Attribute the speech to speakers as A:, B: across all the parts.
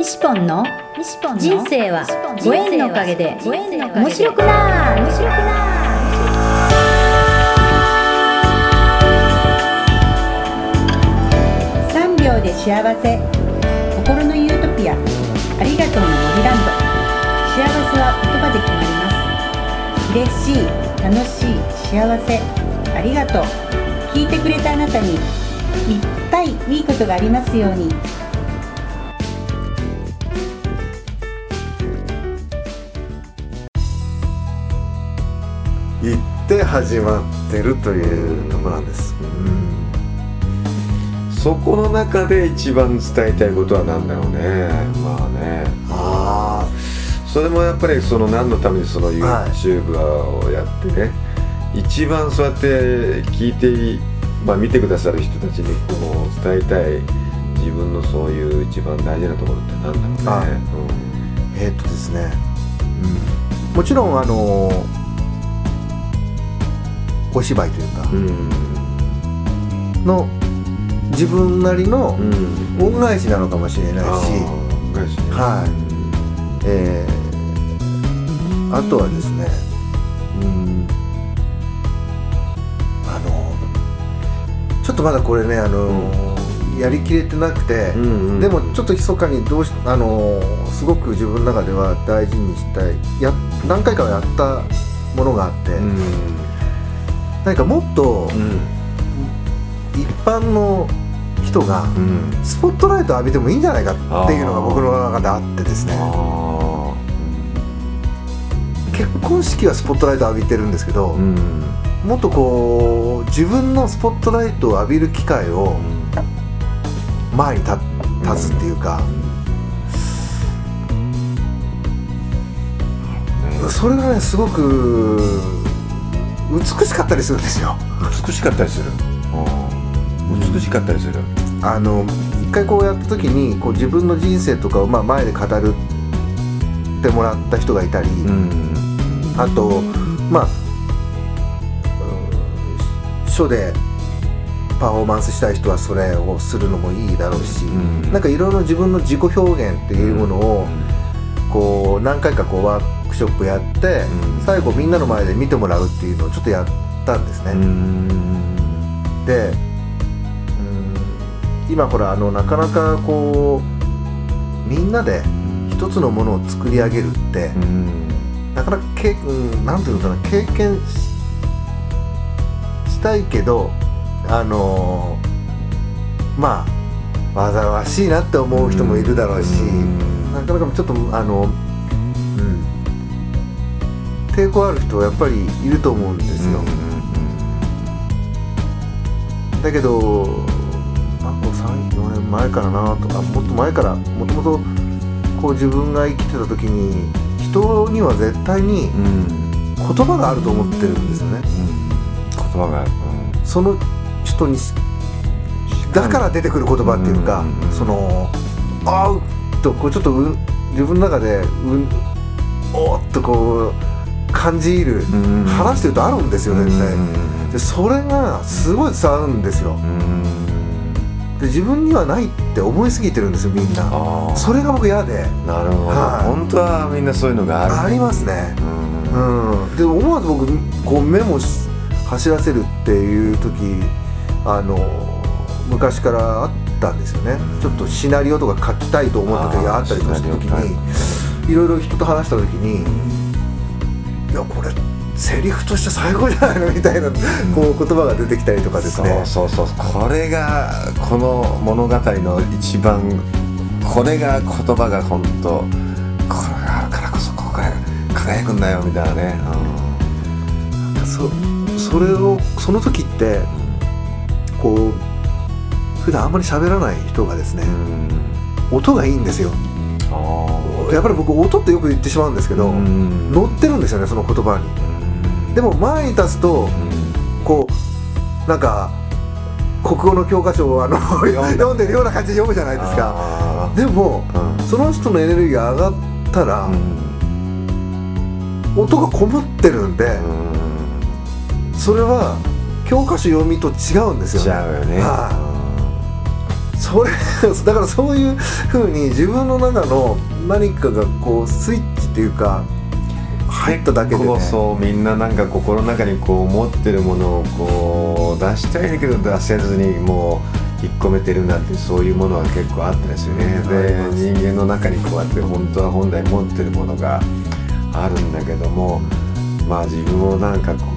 A: 西ポンの人生はご縁のおかげで面白くな面白くな3秒で幸せ。心のユートピア。ありがとうの森ランド幸せは言葉で決まります。嬉しい楽しい幸せ。ありがとう。聞いてくれたあなたにいっぱいいいことがありますように
B: って始まってるというところなんです、
C: そこの中で一番伝えたいことは何だろうね。まあね。
B: あ
C: それもやっぱりその何のためにその YouTube をやってね、一番そうやって聞いて、まあ、見てくださる人たちにこう伝えたい自分のそういう一番大事なところって何だろうね、
B: えーっとですね、うん、もちろんあのお芝居というかの自分なりの
C: うん。
B: 恩返しなのかもしれないし、はい。えーあとはですねうん。あのちょっとまだこれねあの、やりきれてなくて、
C: うんうん。
B: でもちょっと密かにどうしあのすごく自分の中では大事にしたい。や何回かはやったものがあって、
C: うん
B: 何かもっと
C: うん
B: 一般の人が
C: うん
B: スポットライト浴びてもいいんじゃないかっていうのが僕の中であってですね。
C: あ
B: 結婚式はスポットライト浴びてるんですけど、もっとこう自分のスポットライトを浴びる機会を前に立立つっていうか、それがねすごく美しかったりするんですよ。
C: 美しかったりする。うん。美しかったりする。
B: あの一回こうやった時にこう自分の人生とかをまあ前で語るってもらった人がいたり、
C: うん。
B: あとまあうん書でパフォーマンスしたい人はそれをするのもいいだろうし、
C: ん。
B: なんかいろいろ自分の自己表現っていうものをこう何回かこうクショップやって、
C: うん。
B: 最後みんなの前で見てもらうっていうのをちょっとやったんですね。
C: うん。
B: でうん今ほらあのなかなかこうみんなで一つのものを作り上げるって、
C: うん。
B: なかなかけ、うん、なんていうのかな経験ししたいけどあのーまあ煩わしいなって思う人もいるだろうし、
C: うん。
B: なかなかちょっとあの、うん、抵抗ある人はやっぱりいると思うんですよ。だけどまあこう34年前からなとかもっと前からもともとこう自分が生きてた時に人には絶対に
C: うん
B: 言葉があると思ってるんですよね。
C: 言葉が
B: その人にしだから出てくる言葉っていうか、
C: うん
B: そのあうっとこうちょっとう自分の中でうんおーっとこう感じる、
C: うん。
B: 話してるとあるんですよ絶対、でそれがすごい伝わるんですよ。で自分にはないって思いすぎてるんですよみんな。それが僕嫌で。
C: なるほど。
B: はい。
C: 本当はみんなそういうのがある。
B: ありますね。
C: うん。
B: うんで思わず僕こうメモし走らせるっていう時あの昔からあったんですよね、ちょっとシナリオとか書きたいと思った時があったりとかした時にい。ろいろ人と話した時にいやこれセリフとして最高じゃないの？みたいなこう言葉が出てきたりとかですね。
C: そうそうそうこれがこの物語の一番これが言葉が本当これがあるからこそここが輝くんだよみたいなね。
B: そそれをその時ってこう普段あんまり喋らない人がですね
C: うん。
B: 音がいいんですよ。
C: あ
B: やっぱり僕音ってよく言ってしまうんですけど
C: うん。
B: 乗ってるんですよねその言葉に。でも前に立つとこうなんか国語の教科書をあの読んでるような感じで読むじゃないですか。
C: か
B: でもその人のエネルギーが上がったら音がこもってるんでそれは教科書読みと違うんですよね。
C: ちゃうよね。
B: はいそそれ だからそういうふうに自分の中の何かがこうスイッチっていうか入っただけで、ね、
C: そうみんななんか心の中にこう持ってるものをこう出したいんだけど出せずにもう引っ込めてるなんてそういうものは結構あったですよね、で人間の中にこうやって本当は本来持ってるものがあるんだけどもまあ自分をなんかこ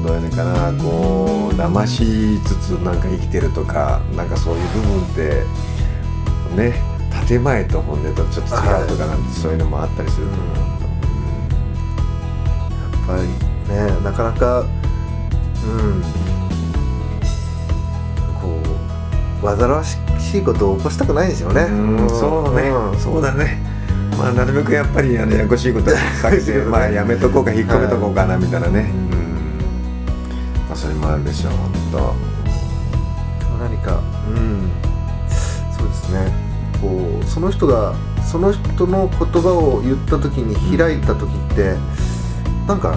C: うどうやねかなこう騙しつつなんか生きてるとかなんかそういう部分ってね建前と本音とちょっと違うとかなんてそういうのもあったりすると思う。
B: やっぱりねなかなかうん。こう煩わしいことを起こしたくないんですよね。
C: うんそうね、
B: ん。
C: そうだね。まあなるべくやっぱりあのややこしいことは避けて まあやめとこうか引っ込めとこうかなみたいなね、それもあるでしょう本
B: 何かうん。そうですね。こうその人がその人の言葉を言った時に開いた時って、なんか、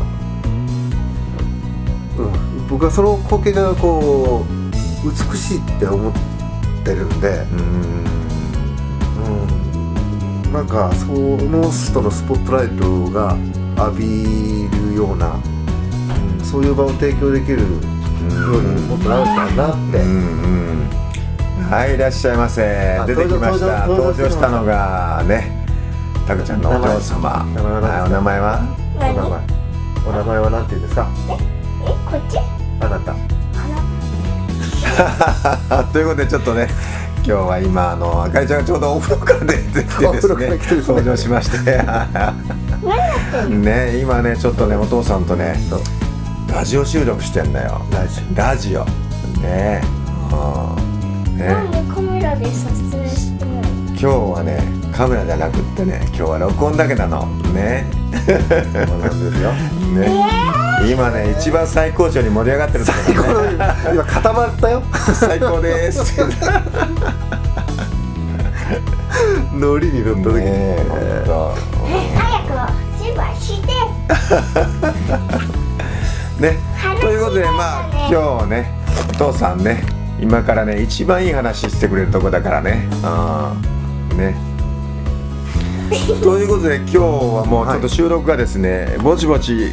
B: うん、僕はその光景がこう美しいって思ってるんで、
C: 当うん。
B: うん、なんかその人のスポットライトが浴びるような、うんそういう場を提供できるようにもっとなるかなって。
C: うんうん。はいいらっしゃいませ。
B: あ
C: 出てきました。
B: 登場
C: した。のがねタクちゃんのお嬢様。
B: 名前
C: はいお名前は
B: お名前お名前は何て言うんですか？
D: えこっち？
B: あなた。
C: ということでちょっとね今日は今あのあかりちゃんがちょうどお風呂から出てきてですね登場しまして。ね今ねちょっとねお父さんとねラジオ収録してんだよ。
B: ラジ
C: ラジオ。ねうん。ね
D: なんでカメラで撮影して。ない
C: 今日はねカメラじゃなくってね今日は録音だけなの。ね。
B: オそうなんですよ。
C: ね。今ね一番最高潮に盛り上がってるところ
B: こ
C: だね。
B: の今固まったよ。
C: 最高です。
B: ノリに乗った時。に、
C: ねえ
D: 早く千葉して
C: ね、ということでまあ今日ねお父さんね今からね一番いい話してくれるとこだからね。うん。ね。ということで今日はもうちょっと収録がですね、ぼちぼち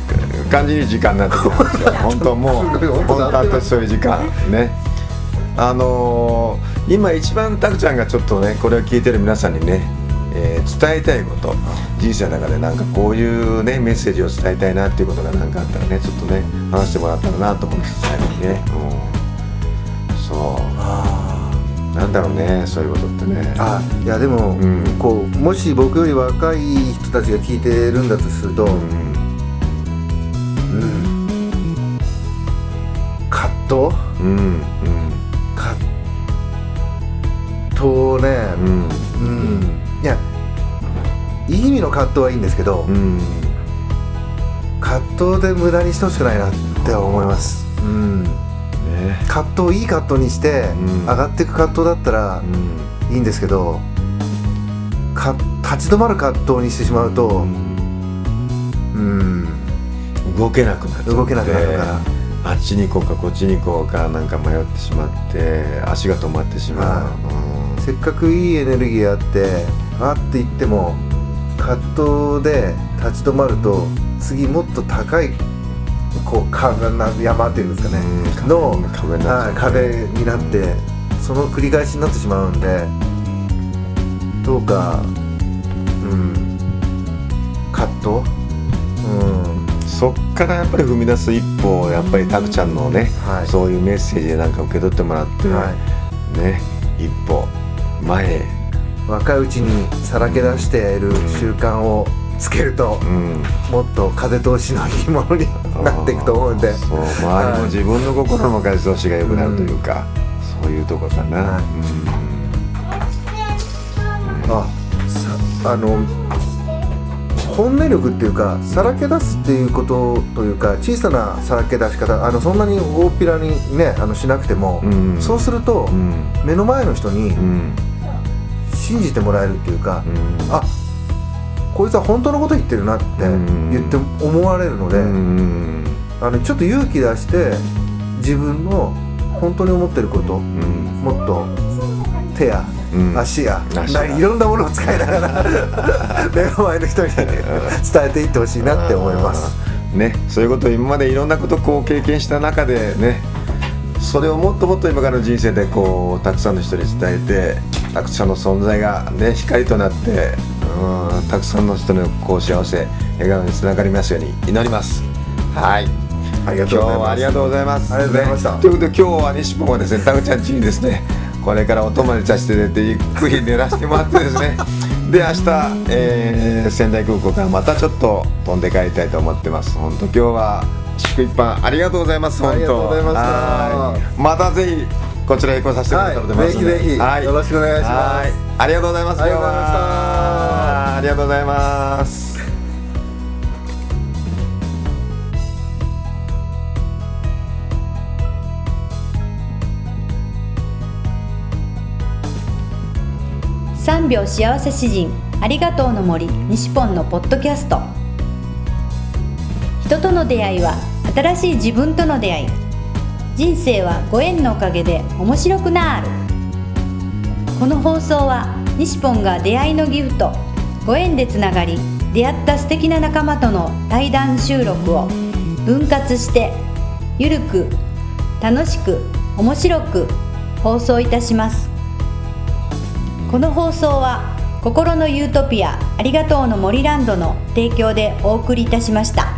C: 感じに時間になってきた。んですよ本当もう
B: 本当
C: あとそういう時間ね。あのー今一番たくちゃんがちょっとねこれを聞いてる皆さんにね、えー伝えたいこと。人生の中でなんかこういうねメッセージを伝えたいなっていうことが何かあったらねちょっとね話してもらったらなと思うんです最後にね、うん、そう。なんだろうねそういうことってね。
B: あいやでも、
C: うん。
B: こうもし僕より若い人たちが聞いてるんだとすると、
C: うん。
B: うん。葛藤？
C: うん。
B: 葛藤ね。
C: うん
B: いい意味の葛藤はいいんですけど、
C: うん。
B: 葛藤で無駄にしてほしくないなって思います、うん、
C: ね。
B: 葛藤をいい葛藤にして、
C: うん。
B: 上がっていく葛藤だったら
C: うん。
B: いいんですけどか立ち止まる葛藤にしてしまうと、うん、
C: 動けなくなっちゃって。
B: 動けなくなるから。
C: あっちに行こうかこっちに行こうかなんか迷ってしまって足が止まってしまう、
B: せっかくいいエネルギーあってあって言っても葛藤で立ち止まると次もっと高いこうかな山っていうんですかね、
C: うん
B: の
C: 壁になっ
B: てその繰り返しになってしまうんでどうかうん葛藤？うん。
C: そっからやっぱり踏み出す一歩をやっぱりタクちゃんのね、
B: はい。
C: そういうメッセージでなんか受け取ってもらって、
B: は
C: ね一歩前へ、
B: 若いうちにさらけ出している習慣をつけると
C: うん、
B: もっと風通しのいいものになっていくと思うんで。
C: そう。周りも自分の心も風通しが良くなるというか、そういうとこかな、
B: はい。あさあの本音力っていうかさらけ出すっていうことというか小さなさらけ出し方あのそんなに大っぴらにねあのしなくても、
C: うんうん。
B: そうすると、
C: うん。
B: 目の前の人に
C: うん
B: 信じてもらえるっていうか、
C: うん。
B: あこいつは本当のこと言ってるなって
C: うん。
B: 言って思われるので、
C: うん。
B: あのちょっと勇気出して自分の本当に思ってること
C: うん。
B: もっと手や、
C: うん。
B: 足やいろんなものを使いながら 目の前の人に 伝えていってほしいなって思います。
C: ねそういうことを今までいろんなことをこう経験した中でねそれをもっともっと今からの人生でこうたくさんの人に伝えてたくさんの存在がね光となってうんたくさんの人のこう幸せ笑顔につながりますように祈ります。はい。
B: ありが
C: 今日
B: とうございます。
C: はありがとうございます。
B: ありがとうございました。
C: ね。ということで今日は西本はですね、タグちゃん家にですね、これからお泊まりさせて出てゆっくり寝らしてもらってですね、で明日、えー仙台空港からまたちょっと飛んで帰りたいと思ってます。本当今日は祝一般ありがとうございます。本当。
B: ありがとうございました。
C: はい。またぜひこちらへ来させてくださると思いますので、
B: はいぜひぜひよろしくお願いします。
C: はい。ありがとうございます。
B: ありがとうございました。
C: ありがとうございます。
A: 三秒幸せ詩人ありがとうの森西ポンのポッドキャスト。人との出会いは新しい自分との出会い人生はご縁のおかげで面白くなるこの放送は西ポンが出会いのギフトご縁でつながり出会った素敵な仲間との対談収録を分割してゆるく楽しく面白く放送いたしますこの放送は心のユートピアありがとうの森ランドの提供でお送りいたしました。